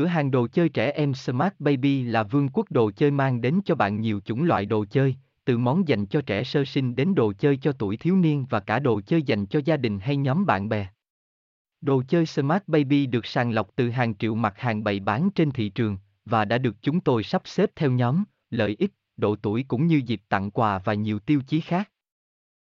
Cửa hàng đồ chơi trẻ em Smart Baby là vương quốc đồ chơi mang đến cho bạn nhiều chủng loại đồ chơi, từ món dành cho trẻ sơ sinh đến đồ chơi cho tuổi thiếu niên và cả đồ chơi dành cho gia đình hay nhóm bạn bè. Đồ chơi Smart Baby được sàng lọc từ hàng triệu mặt hàng bày bán trên thị trường và đã được chúng tôi sắp xếp theo nhóm, lợi ích, độ tuổi cũng như dịp tặng quà và nhiều tiêu chí khác.